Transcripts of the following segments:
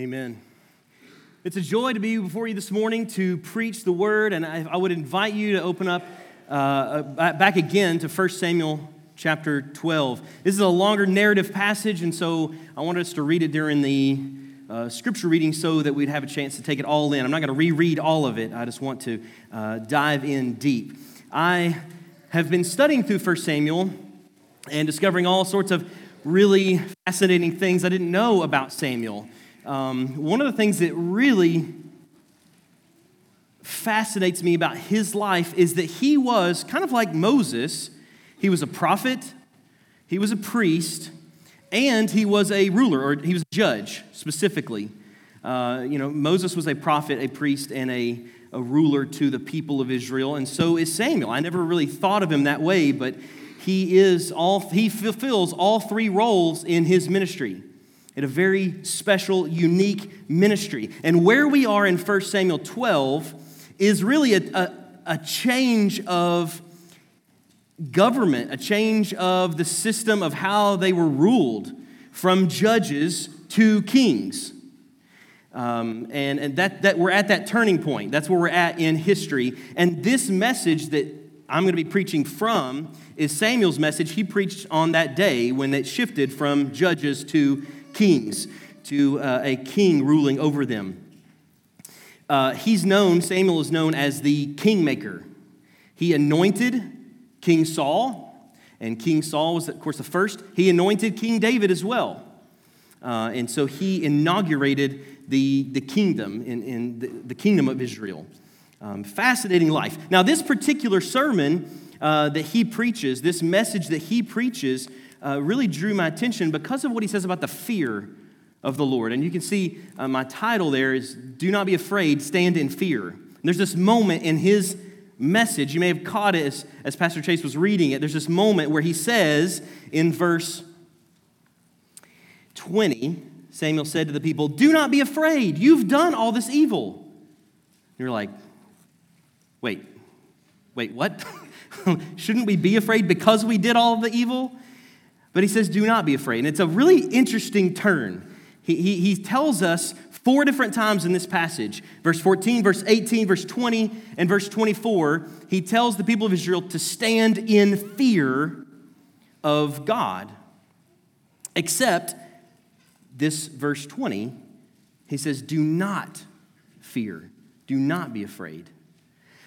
Amen. It's a joy to be before you this morning to preach the word, and I, I would invite you to open up uh, uh back again to 1 Samuel chapter 12. This is a longer narrative passage, and so I wanted us to read it during the uh, scripture reading so that we'd have a chance to take it all in. I'm not going to reread all of it, I just want to uh, dive in deep. I have been studying through 1 Samuel and discovering all sorts of really fascinating things I didn't know about Samuel. Um, one of the things that really fascinates me about his life is that he was kind of like Moses. He was a prophet, he was a priest, and he was a ruler, or he was a judge specifically. Uh, you know, Moses was a prophet, a priest, and a, a ruler to the people of Israel, and so is Samuel. I never really thought of him that way, but he is all he fulfills all three roles in his ministry in a very special, unique ministry. And where we are in 1 Samuel 12 is really a, a, a change of government, a change of the system of how they were ruled from judges to kings. Um, and and that, that we're at that turning point. That's where we're at in history. And this message that I'm going to be preaching from is Samuel's message he preached on that day when it shifted from judges to kings, to uh, a king ruling over them. Uh, he's known, Samuel is known as the kingmaker. He anointed King Saul, and King Saul was, of course, the first. He anointed King David as well. Uh, and so he inaugurated the, the kingdom in, in the, the kingdom of Israel. Um, fascinating life. Now, this particular sermon uh, that he preaches, this message that he preaches, uh, really drew my attention because of what he says about the fear of the Lord. And you can see uh, my title there is Do Not Be Afraid, Stand in Fear. And there's this moment in his message, you may have caught it as, as Pastor Chase was reading it. There's this moment where he says in verse 20, Samuel said to the people, Do not be afraid. You've done all this evil. You're like, Wait, wait, what? Shouldn't we be afraid because we did all the evil? But he says, do not be afraid. And it's a really interesting turn. He, he, he tells us four different times in this passage verse 14, verse 18, verse 20, and verse 24. He tells the people of Israel to stand in fear of God. Except this verse 20, he says, do not fear, do not be afraid.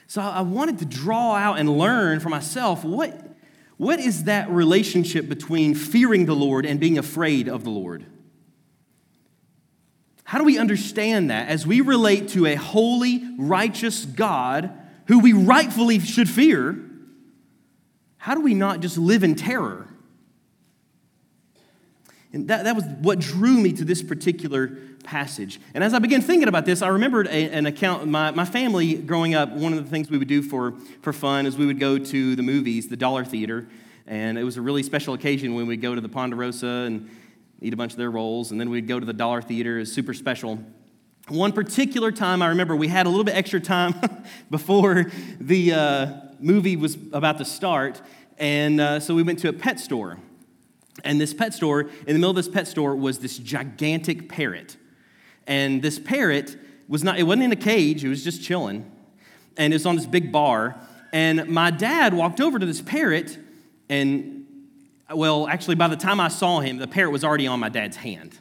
So I wanted to draw out and learn for myself what what is that relationship between fearing the Lord and being afraid of the Lord? How do we understand that as we relate to a holy, righteous God who we rightfully should fear? How do we not just live in terror? And that, that was what drew me to this particular passage. And as I began thinking about this, I remembered a, an account. My, my family, growing up, one of the things we would do for, for fun is we would go to the movies, the Dollar Theater. And it was a really special occasion when we'd go to the Ponderosa and eat a bunch of their rolls. And then we'd go to the Dollar Theater. It was super special. One particular time, I remember we had a little bit extra time before the uh, movie was about to start. And uh, so we went to a pet store. And this pet store, in the middle of this pet store, was this gigantic parrot. And this parrot was not, it wasn't in a cage, it was just chilling. And it was on this big bar. And my dad walked over to this parrot, and well, actually, by the time I saw him, the parrot was already on my dad's hand.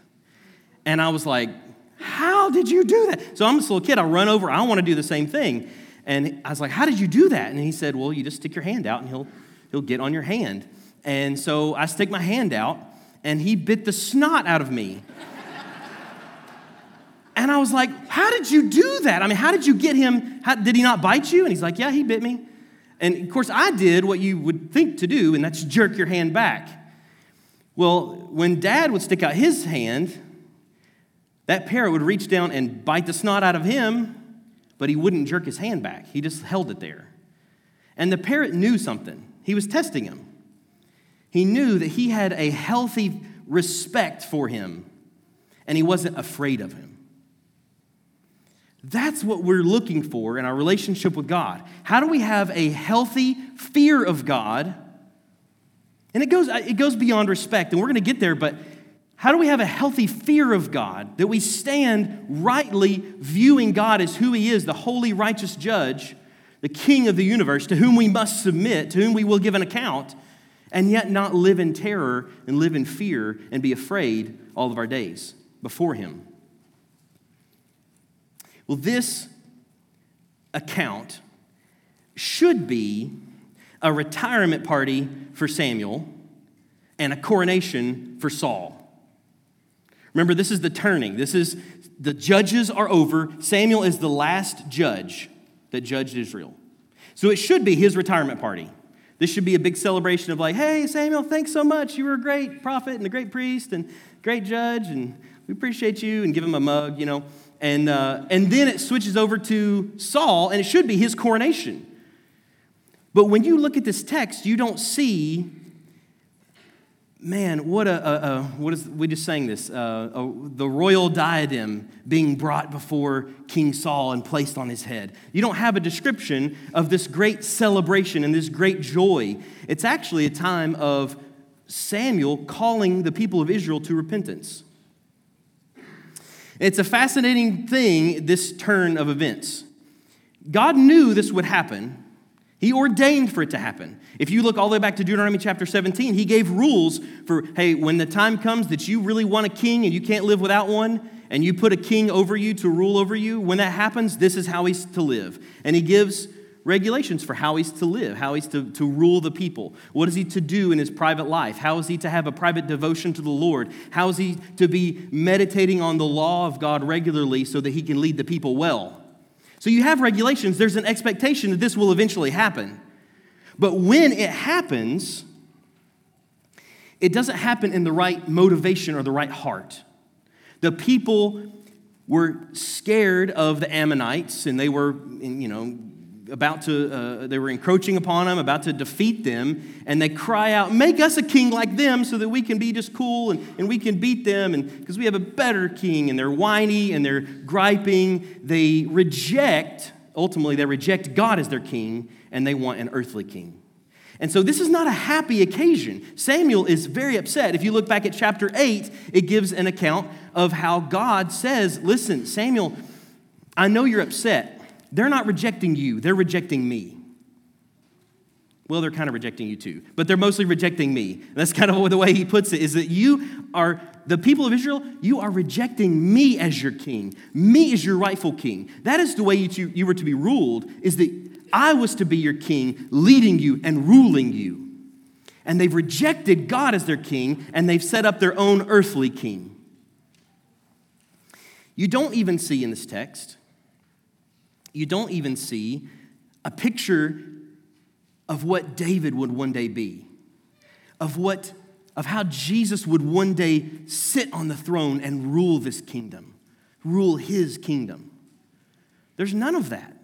And I was like, How did you do that? So I'm this little kid, I run over, I want to do the same thing. And I was like, How did you do that? And he said, Well, you just stick your hand out and he'll, he'll get on your hand. And so I stick my hand out, and he bit the snot out of me. and I was like, How did you do that? I mean, how did you get him? How, did he not bite you? And he's like, Yeah, he bit me. And of course, I did what you would think to do, and that's jerk your hand back. Well, when dad would stick out his hand, that parrot would reach down and bite the snot out of him, but he wouldn't jerk his hand back. He just held it there. And the parrot knew something. He was testing him. He knew that he had a healthy respect for him, and he wasn't afraid of him. That's what we're looking for in our relationship with God. How do we have a healthy fear of God? And it goes, it goes beyond respect, and we're going to get there, but How do we have a healthy fear of God that we stand rightly viewing God as who He is, the holy, righteous judge, the King of the universe, to whom we must submit, to whom we will give an account, and yet not live in terror and live in fear and be afraid all of our days before Him? Well, this account should be a retirement party for Samuel and a coronation for Saul. Remember, this is the turning. This is the judges are over. Samuel is the last judge that judged Israel. So it should be his retirement party. This should be a big celebration of, like, hey, Samuel, thanks so much. You were a great prophet and a great priest and great judge, and we appreciate you, and give him a mug, you know. And, uh, and then it switches over to Saul, and it should be his coronation. But when you look at this text, you don't see man, what a, a, a, what is, we just sang this, uh, a, the royal diadem being brought before King Saul and placed on his head. You don't have a description of this great celebration and this great joy. It's actually a time of Samuel calling the people of Israel to repentance. It's a fascinating thing, this turn of events. God knew this would happen he ordained for it to happen. If you look all the way back to Deuteronomy chapter 17, he gave rules for hey, when the time comes that you really want a king and you can't live without one, and you put a king over you to rule over you, when that happens, this is how he's to live. And he gives regulations for how he's to live, how he's to, to rule the people. What is he to do in his private life? How is he to have a private devotion to the Lord? How is he to be meditating on the law of God regularly so that he can lead the people well? So you have regulations, there's an expectation that this will eventually happen. But when it happens, it doesn't happen in the right motivation or the right heart. The people were scared of the Ammonites and they were, you know, about to, uh, they were encroaching upon them, about to defeat them, and they cry out, Make us a king like them so that we can be just cool and, and we can beat them, and because we have a better king. And they're whiny and they're griping. They reject, ultimately, they reject God as their king, and they want an earthly king. And so this is not a happy occasion. Samuel is very upset. If you look back at chapter 8, it gives an account of how God says, Listen, Samuel, I know you're upset. They're not rejecting you, they're rejecting me. Well, they're kind of rejecting you too, but they're mostly rejecting me. And that's kind of the way he puts it is that you are, the people of Israel, you are rejecting me as your king, me as your rightful king. That is the way you, you were to be ruled, is that I was to be your king, leading you and ruling you. And they've rejected God as their king, and they've set up their own earthly king. You don't even see in this text you don't even see a picture of what David would one day be, of what of how Jesus would one day sit on the throne and rule this kingdom, rule his kingdom. There's none of that.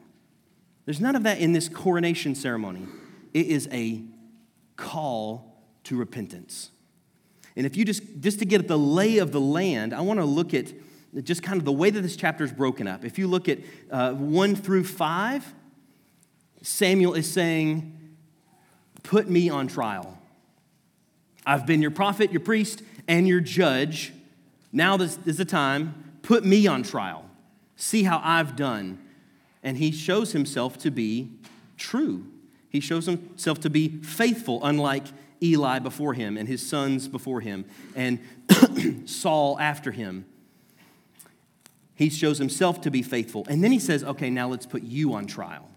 There's none of that in this coronation ceremony. It is a call to repentance. And if you just just to get at the lay of the land, I want to look at just kind of the way that this chapter is broken up. If you look at uh, 1 through 5, Samuel is saying, Put me on trial. I've been your prophet, your priest, and your judge. Now this is the time. Put me on trial. See how I've done. And he shows himself to be true. He shows himself to be faithful, unlike Eli before him and his sons before him and Saul after him. He shows himself to be faithful. And then he says, okay, now let's put you on trial.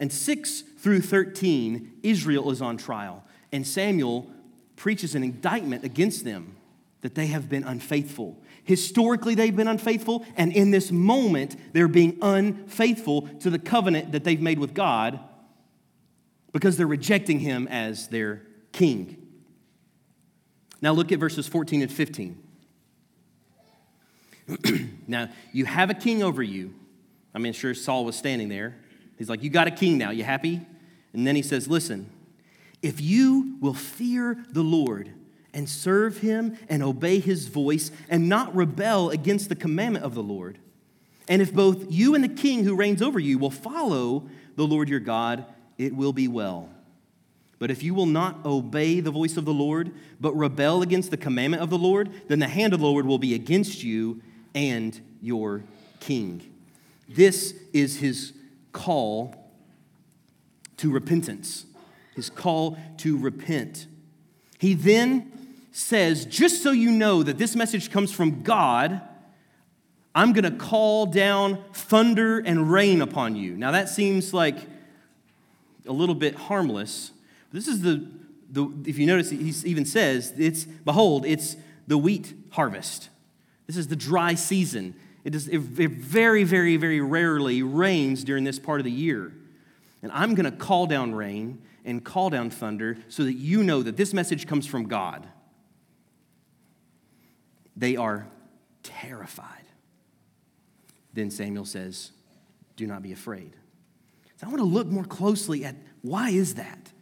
And 6 through 13, Israel is on trial. And Samuel preaches an indictment against them that they have been unfaithful. Historically, they've been unfaithful, and in this moment, they're being unfaithful to the covenant that they've made with God because they're rejecting him as their king. Now, look at verses 14 and 15. now, you have a king over you. I mean, sure, Saul was standing there. He's like, You got a king now. You happy? And then he says, Listen, if you will fear the Lord and serve him and obey his voice and not rebel against the commandment of the Lord, and if both you and the king who reigns over you will follow the Lord your God, it will be well. But if you will not obey the voice of the Lord, but rebel against the commandment of the Lord, then the hand of the Lord will be against you and your king. This is his call to repentance, his call to repent. He then says, just so you know that this message comes from God, I'm going to call down thunder and rain upon you. Now, that seems like a little bit harmless. This is the, the if you notice, he even says, it's, behold, it's the wheat harvest. This is the dry season. It, is, it very, very, very rarely rains during this part of the year. And I'm going to call down rain and call down thunder so that you know that this message comes from God. They are terrified. Then Samuel says, Do not be afraid. So I want to look more closely at why is that?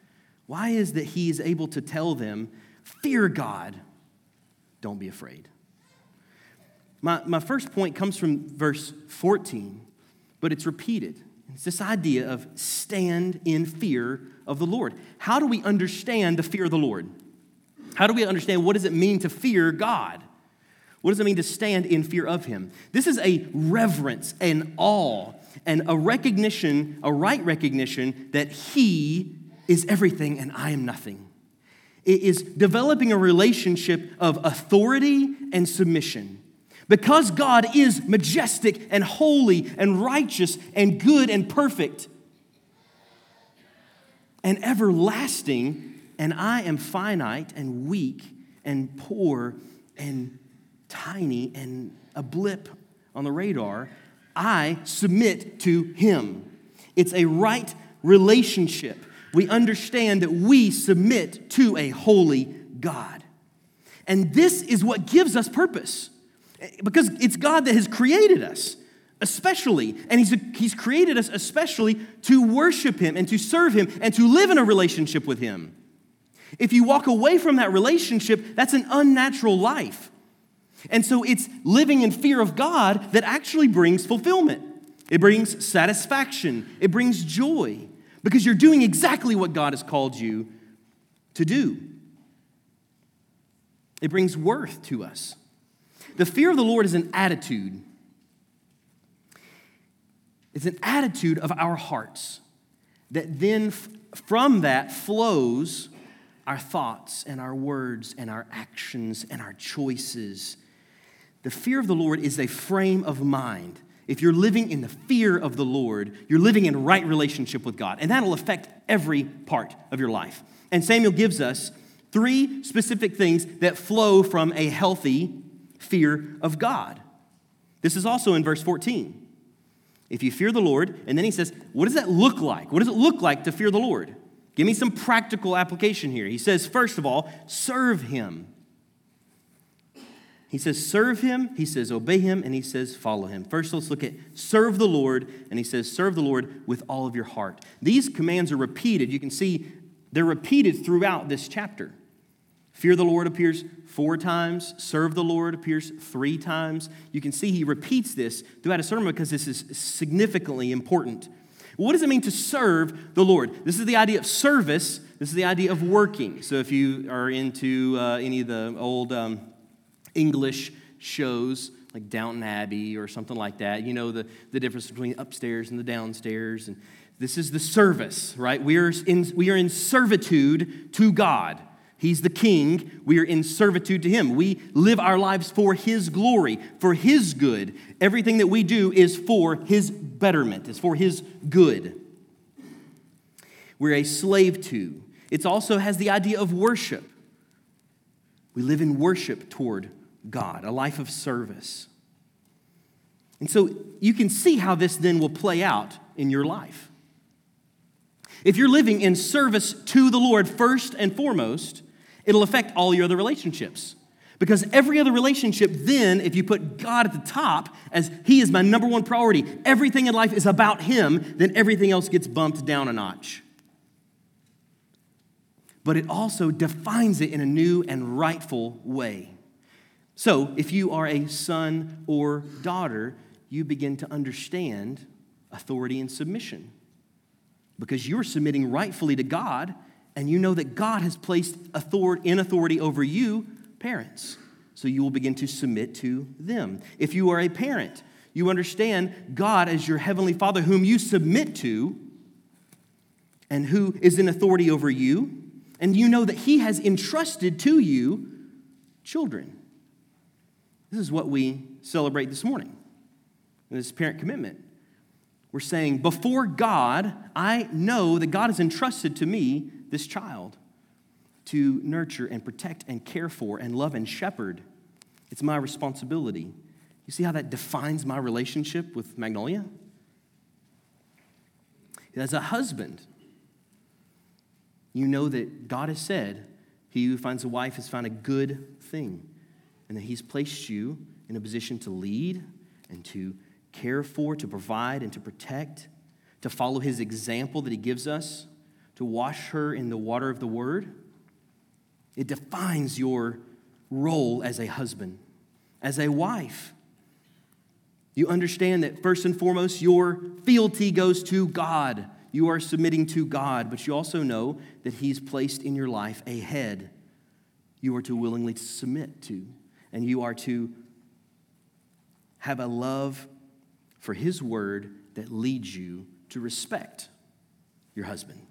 Why is that he is able to tell them, Fear God, don't be afraid? My, my first point comes from verse 14, but it's repeated. It's this idea of stand in fear of the Lord. How do we understand the fear of the Lord? How do we understand what does it mean to fear God? What does it mean to stand in fear of him? This is a reverence and awe and a recognition, a right recognition that he is everything and I am nothing. It is developing a relationship of authority and submission. Because God is majestic and holy and righteous and good and perfect and everlasting, and I am finite and weak and poor and tiny and a blip on the radar, I submit to Him. It's a right relationship. We understand that we submit to a holy God. And this is what gives us purpose because it's God that has created us, especially. And he's, he's created us especially to worship Him and to serve Him and to live in a relationship with Him. If you walk away from that relationship, that's an unnatural life. And so it's living in fear of God that actually brings fulfillment. It brings satisfaction. It brings joy because you're doing exactly what God has called you to do. It brings worth to us. The fear of the Lord is an attitude. It's an attitude of our hearts that then from that flows our thoughts and our words and our actions and our choices the fear of the Lord is a frame of mind. If you're living in the fear of the Lord, you're living in right relationship with God, and that'll affect every part of your life. And Samuel gives us three specific things that flow from a healthy fear of God. This is also in verse 14. If you fear the Lord, and then he says, What does that look like? What does it look like to fear the Lord? Give me some practical application here. He says, First of all, serve him. He says, serve him, he says, obey him, and he says, follow him. First, let's look at serve the Lord, and he says, serve the Lord with all of your heart. These commands are repeated. You can see they're repeated throughout this chapter. Fear the Lord appears four times, serve the Lord appears three times. You can see he repeats this throughout a sermon because this is significantly important. What does it mean to serve the Lord? This is the idea of service, this is the idea of working. So if you are into uh, any of the old, um, English shows like Downton Abbey or something like that. You know the, the difference between upstairs and the downstairs. And this is the service, right? We are in, we are in servitude to God. He's the king. We are in servitude to him. We live our lives for his glory, for his good. Everything that we do is for his betterment, it's for his good. We're a slave to. It also has the idea of worship. We live in worship toward God, a life of service. And so you can see how this then will play out in your life. If you're living in service to the Lord first and foremost, it'll affect all your other relationships. Because every other relationship, then, if you put God at the top as He is my number one priority, everything in life is about Him, then everything else gets bumped down a notch. But it also defines it in a new and rightful way. So, if you are a son or daughter, you begin to understand authority and submission because you're submitting rightfully to God And you know that God has placed authority, in authority over you, parents. So you will begin to submit to them. If you are a parent, you understand God as your heavenly Father, whom you submit to and who is in authority over you. And you know that He has entrusted to you children. This is what we celebrate this morning. This parent commitment. We're saying, before God, I know that God has entrusted to me this child to nurture and protect and care for and love and shepherd. It's my responsibility. You see how that defines my relationship with Magnolia? As a husband, you know that God has said, He who finds a wife has found a good thing, and that He's placed you in a position to lead and to care for, to provide, and to protect, to follow His example that He gives us to wash her in the water of the word. It defines your role as a husband, as a wife. You understand that first and foremost, your fealty goes to God. You are submitting to God, but you also know that He's placed in your life a head you are to willingly submit to, and you are to have a love for His word that leads you to respect your husband.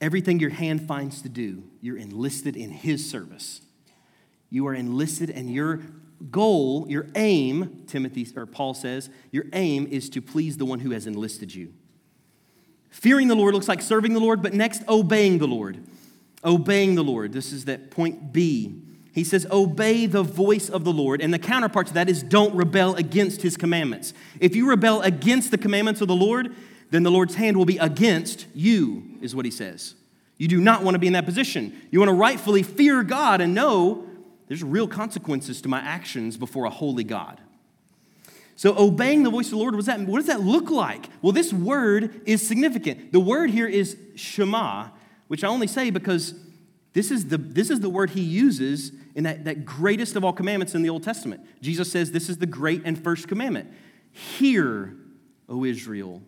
Everything your hand finds to do, you're enlisted in His service. You are enlisted, and your goal, your aim, Timothy or Paul says, your aim is to please the one who has enlisted you. Fearing the Lord looks like serving the Lord, but next, obeying the Lord. Obeying the Lord. This is that point B. He says, Obey the voice of the Lord. And the counterpart to that is don't rebel against his commandments. If you rebel against the commandments of the Lord, then the Lord's hand will be against you, is what he says. You do not want to be in that position. You want to rightfully fear God and know there's real consequences to my actions before a holy God. So, obeying the voice of the Lord, what does, that, what does that look like? Well, this word is significant. The word here is Shema, which I only say because this is the, this is the word he uses in that, that greatest of all commandments in the Old Testament. Jesus says this is the great and first commandment Hear, O Israel,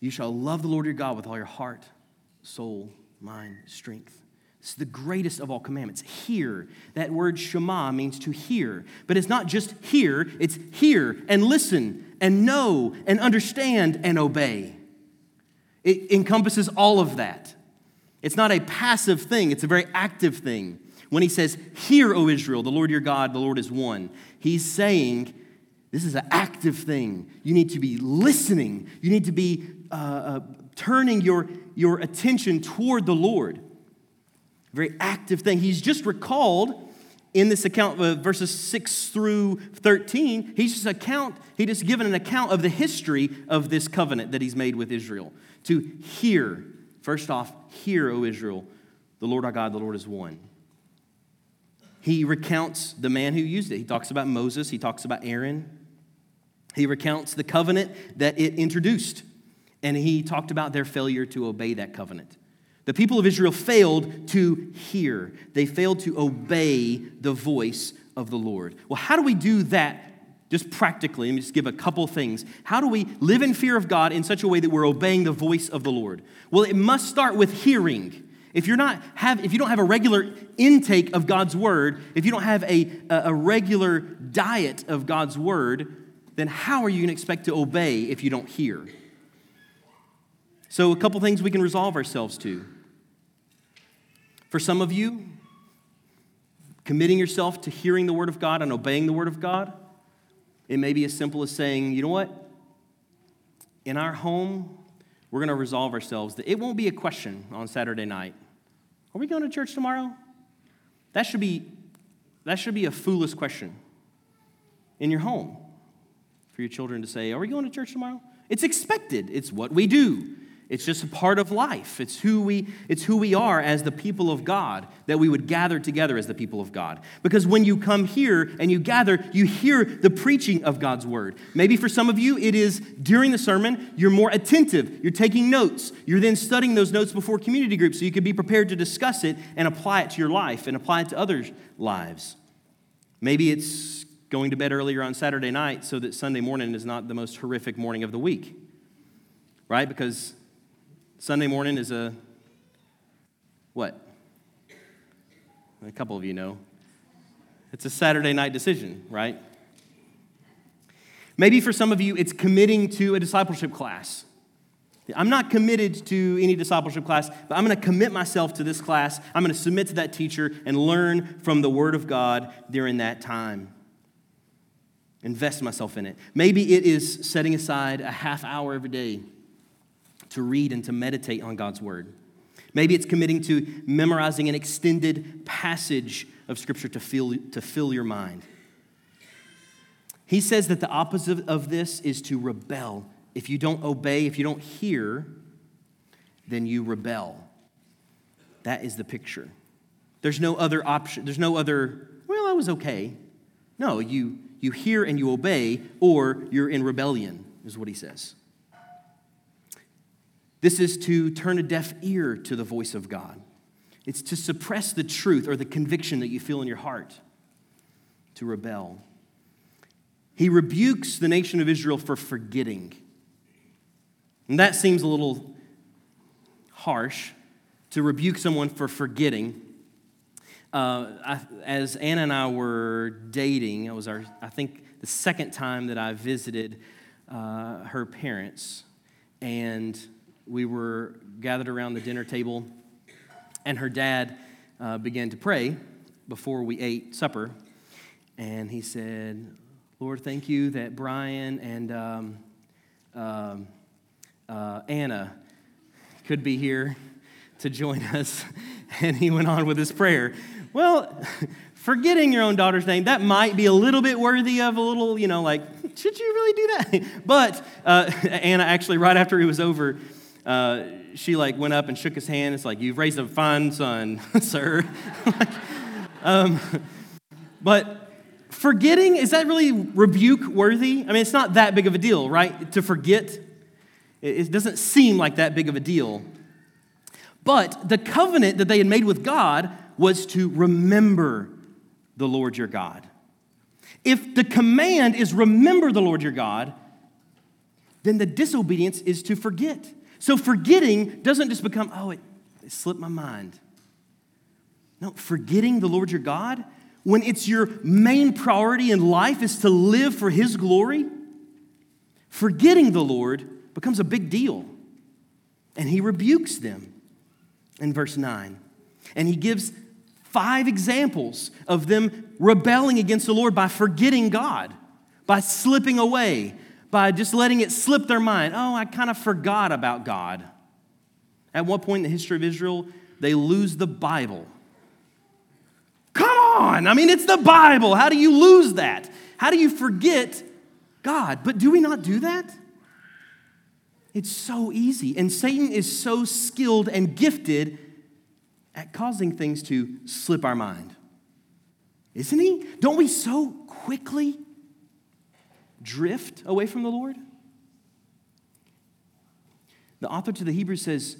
you shall love the Lord your God with all your heart, soul, mind, strength. Is the greatest of all commandments. Hear. That word Shema means to hear. But it's not just hear, it's hear and listen and know and understand and obey. It encompasses all of that. It's not a passive thing, it's a very active thing. When he says, Hear, O Israel, the Lord your God, the Lord is one, he's saying, this is an active thing. You need to be listening. You need to be uh, uh, turning your, your attention toward the Lord. Very active thing. He's just recalled in this account of verses 6 through 13 he's just account he just given an account of the history of this covenant that he's made with israel. To hear first off hear o israel the lord our god the lord is one. He recounts the man who used it. He talks about moses. He talks about aaron. He recounts the covenant that it introduced and he talked about their failure to obey that covenant. The people of Israel failed to hear, they failed to obey the voice of the Lord. Well, how do we do that just practically? Let me just give a couple things. How do we live in fear of God in such a way that we're obeying the voice of the Lord? Well, it must start with hearing. If you're not have, if you don't have a regular intake of God's word, if you don't have a, a regular diet of God's word, then how are you going to expect to obey if you don't hear? So, a couple things we can resolve ourselves to. For some of you, committing yourself to hearing the Word of God and obeying the Word of God, it may be as simple as saying, you know what? In our home, we're going to resolve ourselves that it won't be a question on Saturday night. Are we going to church tomorrow? That should be, that should be a foolish question in your home for your children to say, Are we going to church tomorrow? It's expected, it's what we do. It's just a part of life. It's who we it's who we are as the people of God that we would gather together as the people of God. Because when you come here and you gather, you hear the preaching of God's word. Maybe for some of you it is during the sermon you're more attentive. You're taking notes. You're then studying those notes before community groups so you can be prepared to discuss it and apply it to your life and apply it to others' lives. Maybe it's going to bed earlier on Saturday night so that Sunday morning is not the most horrific morning of the week. Right? Because Sunday morning is a what? A couple of you know. It's a Saturday night decision, right? Maybe for some of you, it's committing to a discipleship class. I'm not committed to any discipleship class, but I'm going to commit myself to this class. I'm going to submit to that teacher and learn from the Word of God during that time. Invest myself in it. Maybe it is setting aside a half hour every day to read and to meditate on God's Word. Maybe it's committing to memorizing an extended passage of Scripture to fill, to fill your mind. He says that the opposite of this is to rebel. If you don't obey, if you don't hear, then you rebel. That is the picture. There's no other option. There's no other, well, I was okay. No, you, you hear and you obey, or you're in rebellion, is what he says. This is to turn a deaf ear to the voice of God. It's to suppress the truth or the conviction that you feel in your heart, to rebel. He rebukes the nation of Israel for forgetting. And that seems a little harsh to rebuke someone for forgetting. Uh, I, as Anna and I were dating, it was our, I think, the second time that I visited uh, her parents. And we were gathered around the dinner table, and her dad uh, began to pray before we ate supper. And he said, Lord, thank you that Brian and um, um uh, Anna could be here to join us. And he went on with his prayer. Well, forgetting your own daughter's name, that might be a little bit worthy of a little, you know, like, should you really do that? But uh, Anna actually, right after it was over, uh, she like went up and shook his hand. It's like, you've raised a fine son, sir. um, but forgetting, is that really rebuke worthy? I mean, it's not that big of a deal, right? To forget, it doesn't seem like that big of a deal. But the covenant that they had made with God was to remember the Lord your God. If the command is remember the Lord your God, then the disobedience is to forget. So forgetting doesn't just become, oh, it, it slipped my mind. No, forgetting the Lord your God, when it's your main priority in life is to live for His glory, forgetting the Lord becomes a big deal. And He rebukes them in verse 9. And He gives five examples of them rebelling against the Lord by forgetting God, by slipping away, by just letting it slip their mind. Oh, I kind of forgot about God. At one point in the history of Israel, they lose the Bible. Come on! I mean, it's the Bible. How do you lose that? How do you forget God? But do we not do that? It's so easy. And Satan is so skilled and gifted at causing things to slip our mind. Isn't he? Don't we so quickly drift away from the Lord? The author to the Hebrews says,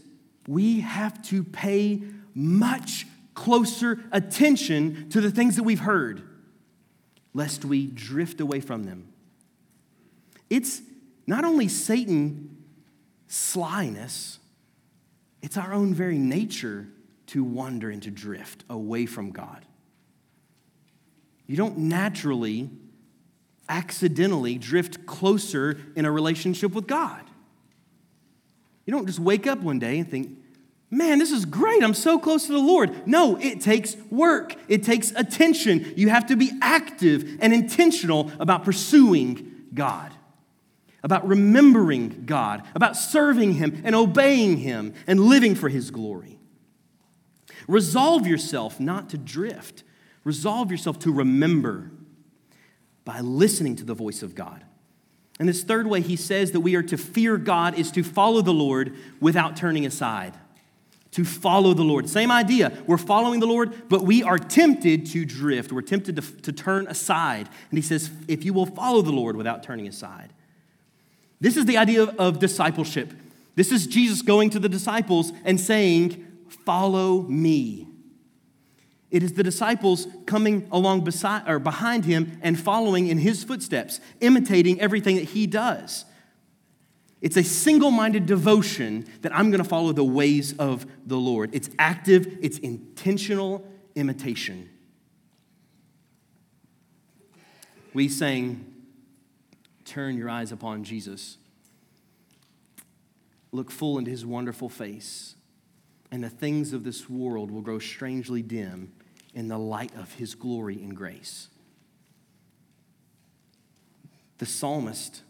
we have to pay much closer attention to the things that we've heard, lest we drift away from them. It's not only Satan slyness, it's our own very nature to wander and to drift away from God. You don't naturally accidentally drift closer in a relationship with God. You don't just wake up one day and think, man, this is great. I'm so close to the Lord. No, it takes work, it takes attention. You have to be active and intentional about pursuing God, about remembering God, about serving Him and obeying Him and living for His glory. Resolve yourself not to drift, resolve yourself to remember by listening to the voice of God. And this third way, he says that we are to fear God is to follow the Lord without turning aside. To follow the Lord. Same idea. We're following the Lord, but we are tempted to drift. We're tempted to, to turn aside. And he says, if you will follow the Lord without turning aside. This is the idea of, of discipleship. This is Jesus going to the disciples and saying, Follow me. It is the disciples coming along beside or behind him and following in his footsteps, imitating everything that he does. It's a single minded devotion that I'm going to follow the ways of the Lord. It's active, it's intentional imitation. We sang, Turn your eyes upon Jesus. Look full into his wonderful face, and the things of this world will grow strangely dim in the light of his glory and grace. The psalmist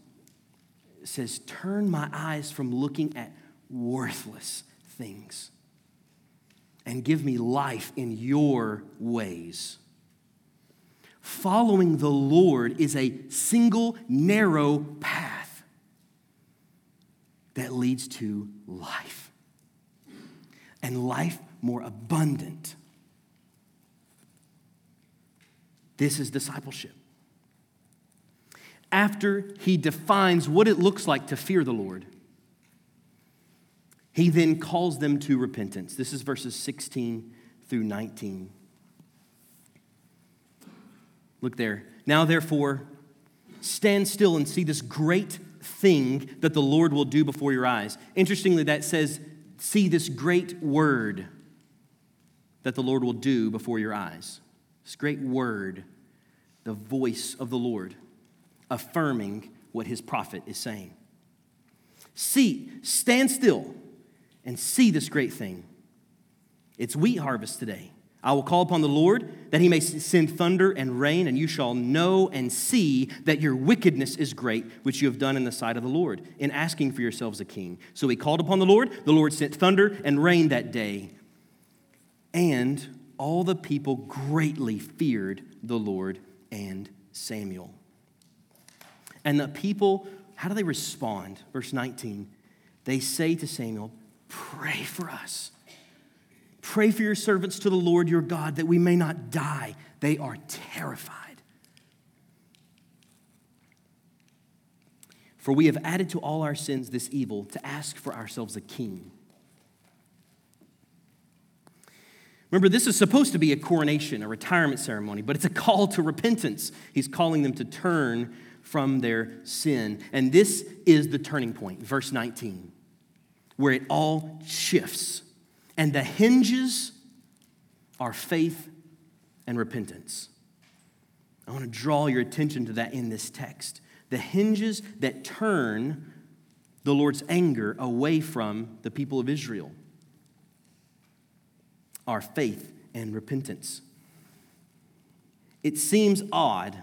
says, Turn my eyes from looking at worthless things and give me life in your ways. Following the Lord is a single, narrow path that leads to life and life more abundant. This is discipleship after he defines what it looks like to fear the Lord, he then calls them to repentance. This is verses 16 through 19. Look there. Now, therefore, stand still and see this great thing that the Lord will do before your eyes. Interestingly, that says, see this great word that the Lord will do before your eyes. This great word, the voice of the Lord affirming what his prophet is saying. See, stand still and see this great thing. It's wheat harvest today. I will call upon the Lord that he may send thunder and rain, and you shall know and see that your wickedness is great, which you have done in the sight of the Lord, in asking for yourselves a king. So he called upon the Lord. The Lord sent thunder and rain that day. And all the people greatly feared the Lord and Samuel. And the people, how do they respond? Verse 19. They say to Samuel, Pray for us. Pray for your servants to the Lord your God that we may not die. They are terrified. For we have added to all our sins this evil to ask for ourselves a king. Remember, this is supposed to be a coronation, a retirement ceremony, but it's a call to repentance. He's calling them to turn from their sin. And this is the turning point, verse 19, where it all shifts. And the hinges are faith and repentance. I want to draw your attention to that in this text. The hinges that turn the Lord's anger away from the people of Israel are faith and repentance. It seems odd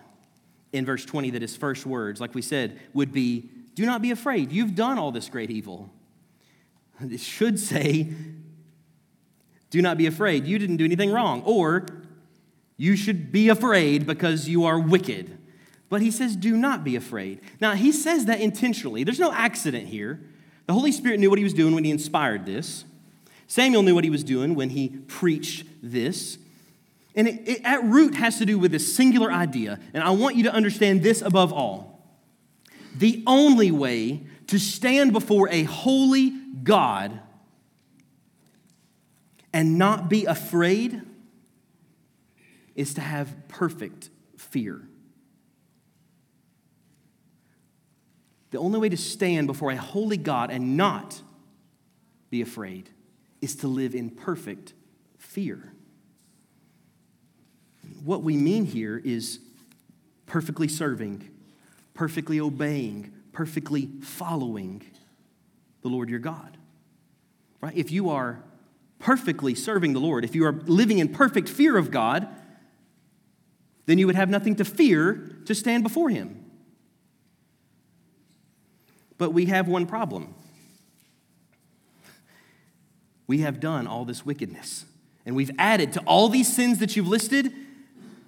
in verse 20 that his first words, like we said, would be, Do not be afraid. You've done all this great evil. It should say, Do not be afraid. You didn't do anything wrong. Or, You should be afraid because you are wicked. But he says, Do not be afraid. Now, he says that intentionally. There's no accident here. The Holy Spirit knew what he was doing when he inspired this. Samuel knew what he was doing when he preached this. And it, it, at root has to do with this singular idea. And I want you to understand this above all. The only way to stand before a holy God and not be afraid is to have perfect fear. The only way to stand before a holy God and not be afraid is to live in perfect fear what we mean here is perfectly serving, perfectly obeying, perfectly following the Lord your God. Right? If you are perfectly serving the Lord, if you are living in perfect fear of God, then you would have nothing to fear to stand before Him. But we have one problem. We have done all this wickedness, and we've added to all these sins that you've listed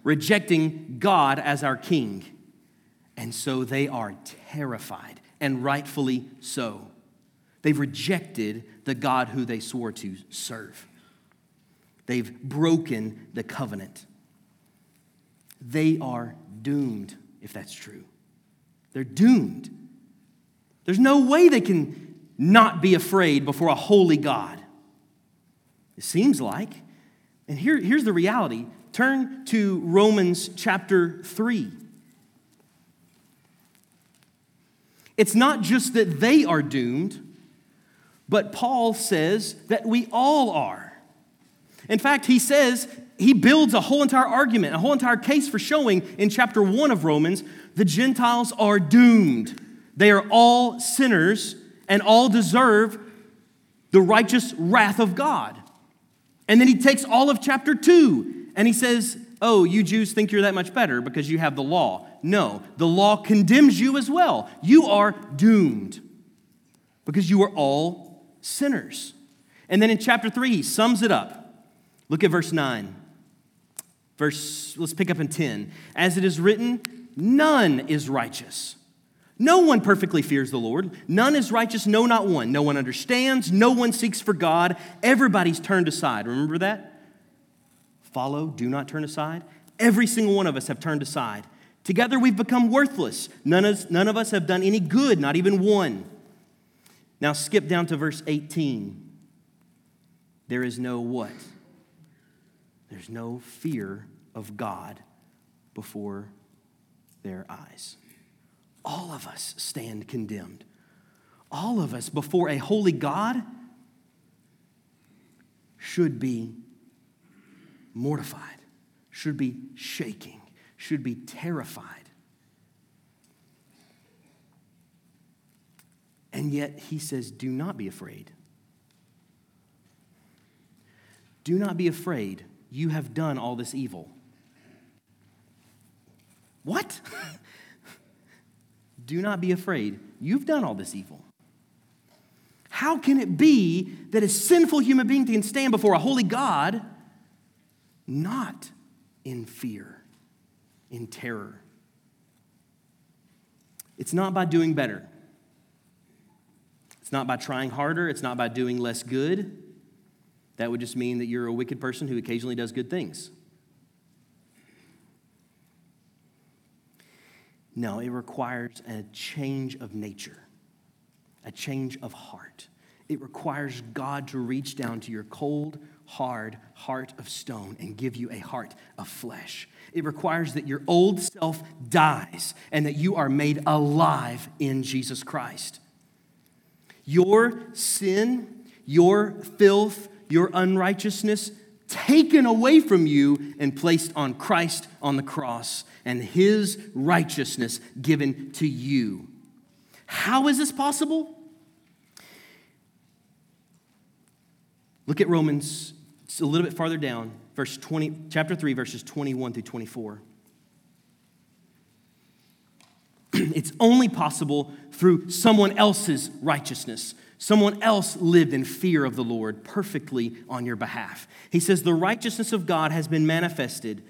rejecting God as our king. And so they are terrified, and rightfully so. They've rejected the God who they swore to serve. They've broken the covenant. They are doomed, if that's true. They're doomed. There's no way they can not be afraid before a holy God. It seems like. And here, here's the reality Turn to Romans chapter 3. It's not just that they are doomed, but Paul says that we all are. In fact, he says, he builds a whole entire argument, a whole entire case for showing in chapter 1 of Romans the Gentiles are doomed. They are all sinners and all deserve the righteous wrath of God. And then he takes all of chapter 2 and he says, Oh, you Jews think you're that much better because you have the law. No, the law condemns you as well. You are doomed because you are all sinners. And then in chapter 3, he sums it up. Look at verse 9. Verse, let's pick up in 10. As it is written, none is righteous. No one perfectly fears the Lord. None is righteous, no, not one. No one understands. No one seeks for God. Everybody's turned aside. Remember that? Follow, do not turn aside. Every single one of us have turned aside. Together we've become worthless. None of, none of us have done any good, not even one. Now skip down to verse 18. There is no what? There's no fear of God before their eyes. All of us stand condemned. All of us before a holy God should be mortified, should be shaking, should be terrified. And yet he says, Do not be afraid. Do not be afraid. You have done all this evil. What? Do not be afraid. You've done all this evil. How can it be that a sinful human being can stand before a holy God not in fear, in terror? It's not by doing better. It's not by trying harder. It's not by doing less good. That would just mean that you're a wicked person who occasionally does good things. No, it requires a change of nature, a change of heart. It requires God to reach down to your cold, hard heart of stone and give you a heart of flesh. It requires that your old self dies and that you are made alive in Jesus Christ. Your sin, your filth, your unrighteousness taken away from you and placed on Christ on the cross and his righteousness given to you. How is this possible? Look at Romans it's a little bit farther down, verse 20, chapter 3, verses 21 through 24. it's only possible through someone else's righteousness. Someone else lived in fear of the Lord perfectly on your behalf. He says, The righteousness of God has been manifested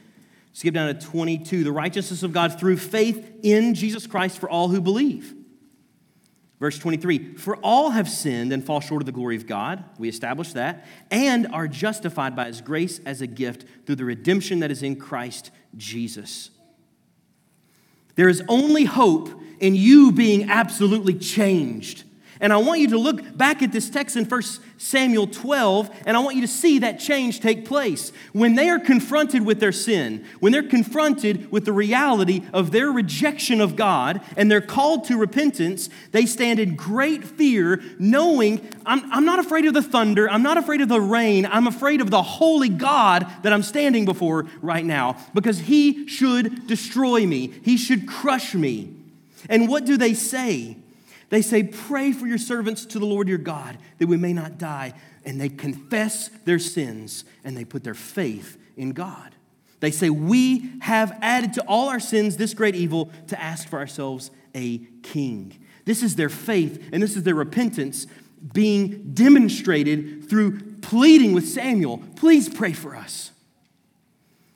Skip down to 22. The righteousness of God through faith in Jesus Christ for all who believe. Verse 23 For all have sinned and fall short of the glory of God. We established that. And are justified by his grace as a gift through the redemption that is in Christ Jesus. There is only hope in you being absolutely changed. And I want you to look back at this text in 1 Samuel 12, and I want you to see that change take place. When they are confronted with their sin, when they're confronted with the reality of their rejection of God, and they're called to repentance, they stand in great fear, knowing I'm, I'm not afraid of the thunder, I'm not afraid of the rain, I'm afraid of the holy God that I'm standing before right now, because He should destroy me, He should crush me. And what do they say? They say, Pray for your servants to the Lord your God that we may not die. And they confess their sins and they put their faith in God. They say, We have added to all our sins this great evil to ask for ourselves a king. This is their faith and this is their repentance being demonstrated through pleading with Samuel, Please pray for us.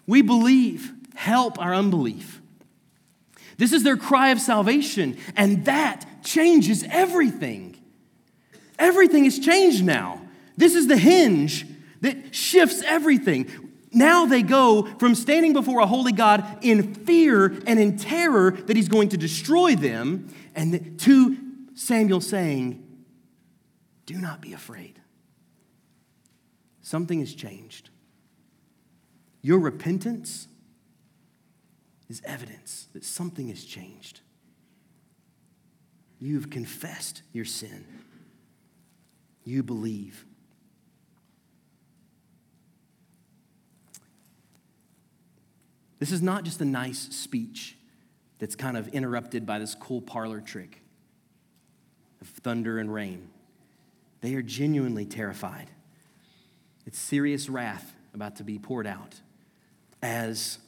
We believe, help our unbelief. This is their cry of salvation, and that changes everything. Everything has changed now. This is the hinge that shifts everything. Now they go from standing before a holy God in fear and in terror that he's going to destroy them, and to Samuel saying, Do not be afraid. Something has changed. Your repentance is evidence that something has changed. You've confessed your sin. You believe. This is not just a nice speech that's kind of interrupted by this cool parlor trick of thunder and rain. They are genuinely terrified. It's serious wrath about to be poured out as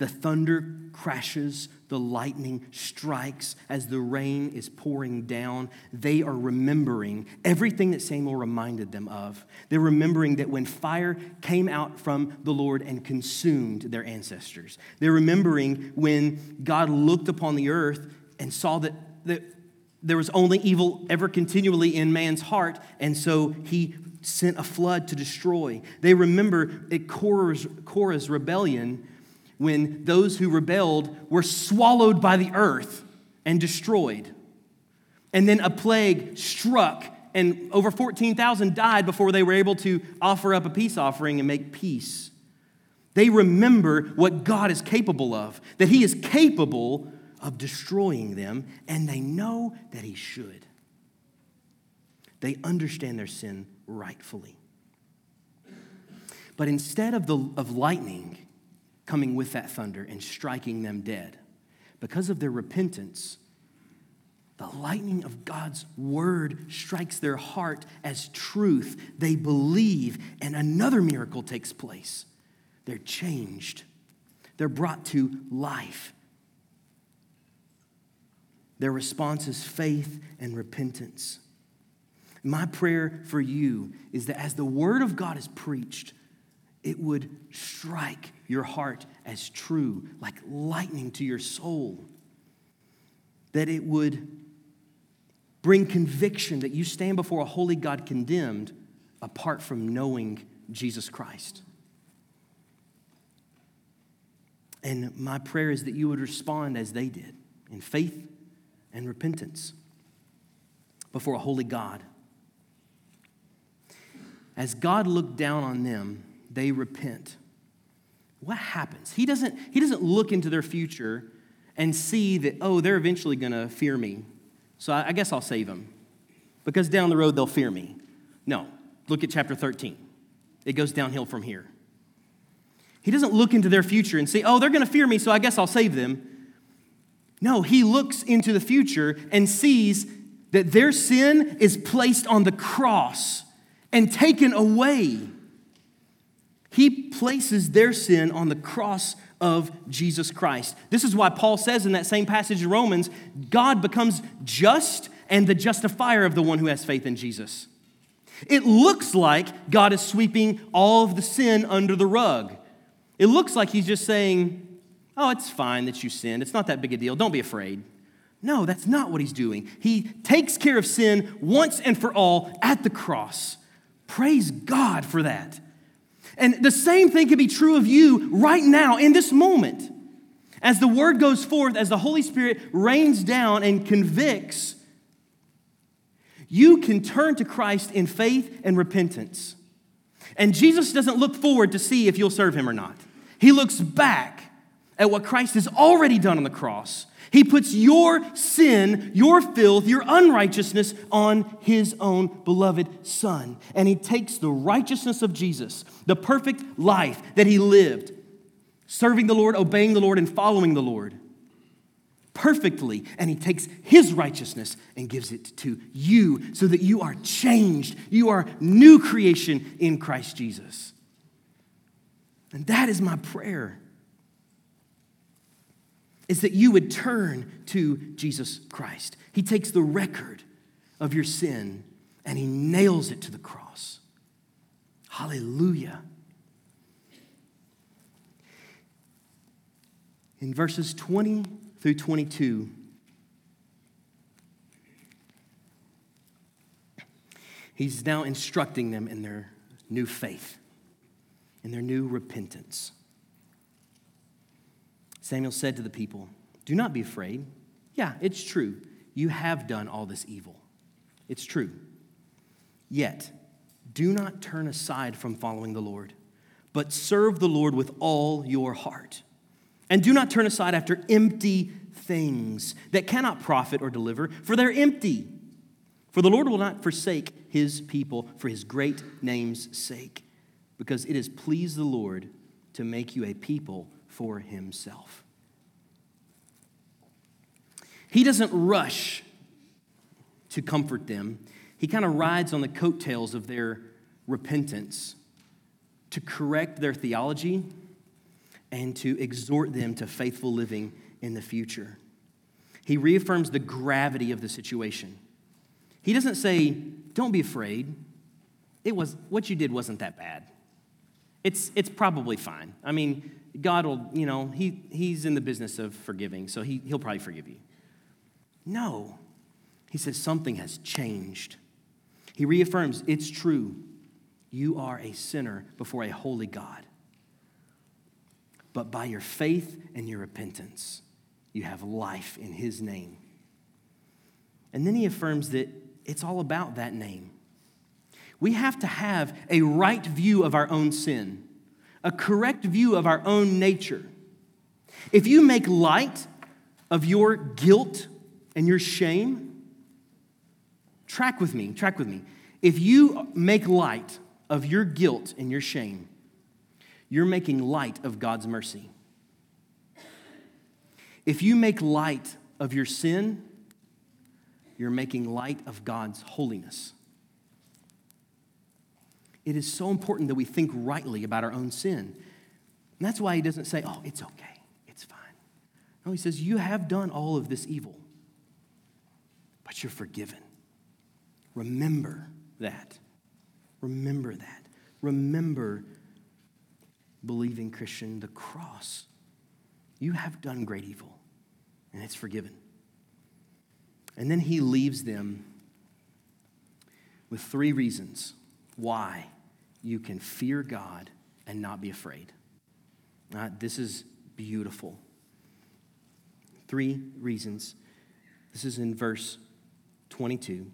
the thunder crashes, the lightning strikes as the rain is pouring down. They are remembering everything that Samuel reminded them of. They're remembering that when fire came out from the Lord and consumed their ancestors. They're remembering when God looked upon the earth and saw that, that there was only evil ever continually in man's heart, and so he sent a flood to destroy. They remember Korah's rebellion when those who rebelled were swallowed by the earth and destroyed. And then a plague struck, and over 14,000 died before they were able to offer up a peace offering and make peace. They remember what God is capable of, that He is capable of destroying them, and they know that He should. They understand their sin rightfully. But instead of, the, of lightning, coming with that thunder and striking them dead. Because of their repentance, the lightning of God's word strikes their heart as truth. They believe, and another miracle takes place. They're changed, they're brought to life. Their response is faith and repentance. My prayer for you is that as the word of God is preached, it would strike your heart as true, like lightning to your soul. That it would bring conviction that you stand before a holy God condemned apart from knowing Jesus Christ. And my prayer is that you would respond as they did in faith and repentance before a holy God. As God looked down on them, they repent. What happens? He doesn't, he doesn't look into their future and see that, oh, they're eventually going to fear me. So I, I guess I'll save them because down the road they'll fear me. No, look at chapter 13. It goes downhill from here. He doesn't look into their future and say, oh, they're going to fear me, so I guess I'll save them. No, he looks into the future and sees that their sin is placed on the cross and taken away. He places their sin on the cross of Jesus Christ. This is why Paul says in that same passage in Romans God becomes just and the justifier of the one who has faith in Jesus. It looks like God is sweeping all of the sin under the rug. It looks like he's just saying, Oh, it's fine that you sinned. It's not that big a deal. Don't be afraid. No, that's not what he's doing. He takes care of sin once and for all at the cross. Praise God for that. And the same thing can be true of you right now in this moment. As the word goes forth, as the Holy Spirit rains down and convicts, you can turn to Christ in faith and repentance. And Jesus doesn't look forward to see if you'll serve him or not. He looks back at what Christ has already done on the cross he puts your sin, your filth, your unrighteousness on his own beloved Son. And he takes the righteousness of Jesus, the perfect life that he lived, serving the Lord, obeying the Lord, and following the Lord perfectly, and he takes his righteousness and gives it to you so that you are changed. You are new creation in Christ Jesus. And that is my prayer is that you would turn to Jesus Christ. He takes the record of your sin and he nails it to the cross. Hallelujah. In verses 20 through 22, he's now instructing them in their new faith, in their new repentance. Samuel said to the people, Do not be afraid. Yeah, it's true. You have done all this evil. It's true. Yet, do not turn aside from following the Lord, but serve the Lord with all your heart. And do not turn aside after empty things that cannot profit or deliver, for they're empty. For the Lord will not forsake his people for his great name's sake, because it has pleased the Lord to make you a people for himself. He doesn't rush to comfort them, he kind of rides on the coattails of their repentance to correct their theology and to exhort them to faithful living in the future. He reaffirms the gravity of the situation. He doesn't say, Don't be afraid. It was, what you did wasn't that bad. It's, it's probably fine. I mean, God will, you know, he, He's in the business of forgiving, so he, He'll probably forgive you. No. He says something has changed. He reaffirms it's true. You are a sinner before a holy God. But by your faith and your repentance, you have life in His name. And then he affirms that it's all about that name. We have to have a right view of our own sin, a correct view of our own nature. If you make light of your guilt and your shame, track with me, track with me. If you make light of your guilt and your shame, you're making light of God's mercy. If you make light of your sin, you're making light of God's holiness. It is so important that we think rightly about our own sin. And that's why he doesn't say, oh, it's okay, it's fine. No, he says, you have done all of this evil, but you're forgiven. Remember that. Remember that. Remember, believing Christian, the cross. You have done great evil, and it's forgiven. And then he leaves them with three reasons why you can fear God and not be afraid. Uh, this is beautiful. Three reasons. This is in verse 22.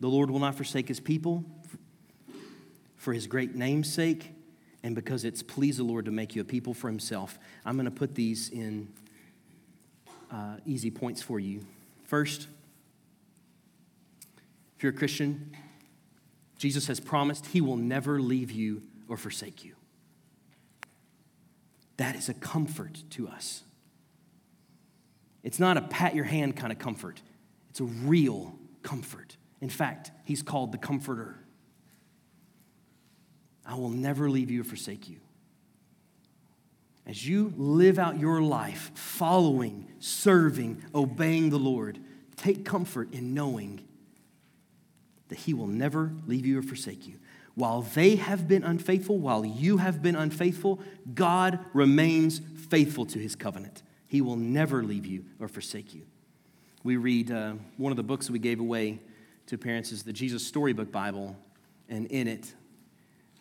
The Lord will not forsake his people for his great name's sake and because it's pleased the Lord to make you a people for himself. I'm going to put these in uh, easy points for you. First, if you're a Christian, Jesus has promised he will never leave you or forsake you. That is a comfort to us. It's not a pat your hand kind of comfort, it's a real comfort. In fact, he's called the Comforter. I will never leave you or forsake you. As you live out your life following, serving, obeying the Lord, take comfort in knowing that He will never leave you or forsake you. While they have been unfaithful, while you have been unfaithful, God remains faithful to His covenant. He will never leave you or forsake you. We read uh, one of the books we gave away to parents is the Jesus Storybook Bible, and in it,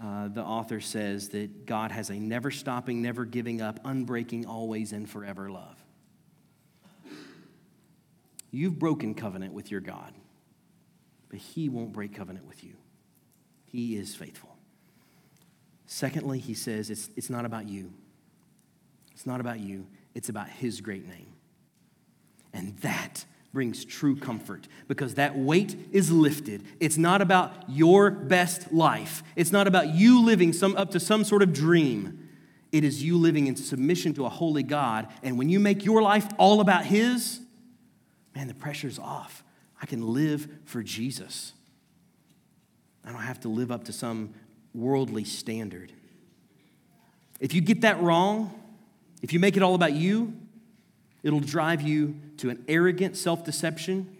uh, the author says that God has a never stopping, never giving up, unbreaking, always and forever love. You've broken covenant with your God, but He won't break covenant with you. He is faithful. Secondly, He says it's, it's not about you. It's not about you, it's about His great name. And that brings true comfort because that weight is lifted. It's not about your best life. It's not about you living some, up to some sort of dream. It is you living in submission to a holy God. And when you make your life all about His, man, the pressure's off. I can live for Jesus. I don't have to live up to some worldly standard. If you get that wrong, if you make it all about you, It'll drive you to an arrogant self deception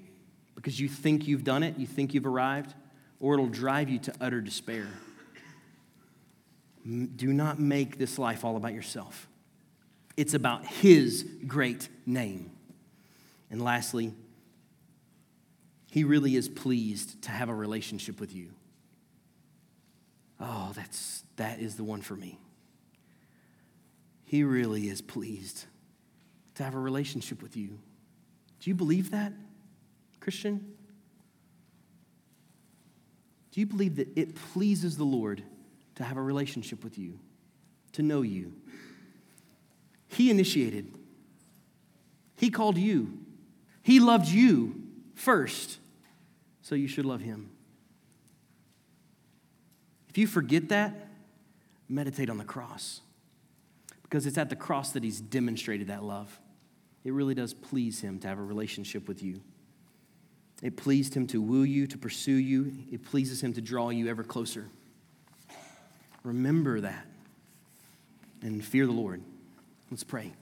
because you think you've done it, you think you've arrived, or it'll drive you to utter despair. Do not make this life all about yourself. It's about His great name. And lastly, He really is pleased to have a relationship with you. Oh, that's, that is the one for me. He really is pleased to have a relationship with you. Do you believe that, Christian? Do you believe that it pleases the Lord to have a relationship with you, to know you? He initiated, He called you, He loved you first, so you should love Him. If you forget that, meditate on the cross because it's at the cross that He's demonstrated that love. It really does please Him to have a relationship with you. It pleased Him to woo you, to pursue you. It pleases Him to draw you ever closer. Remember that and fear the Lord. Let's pray.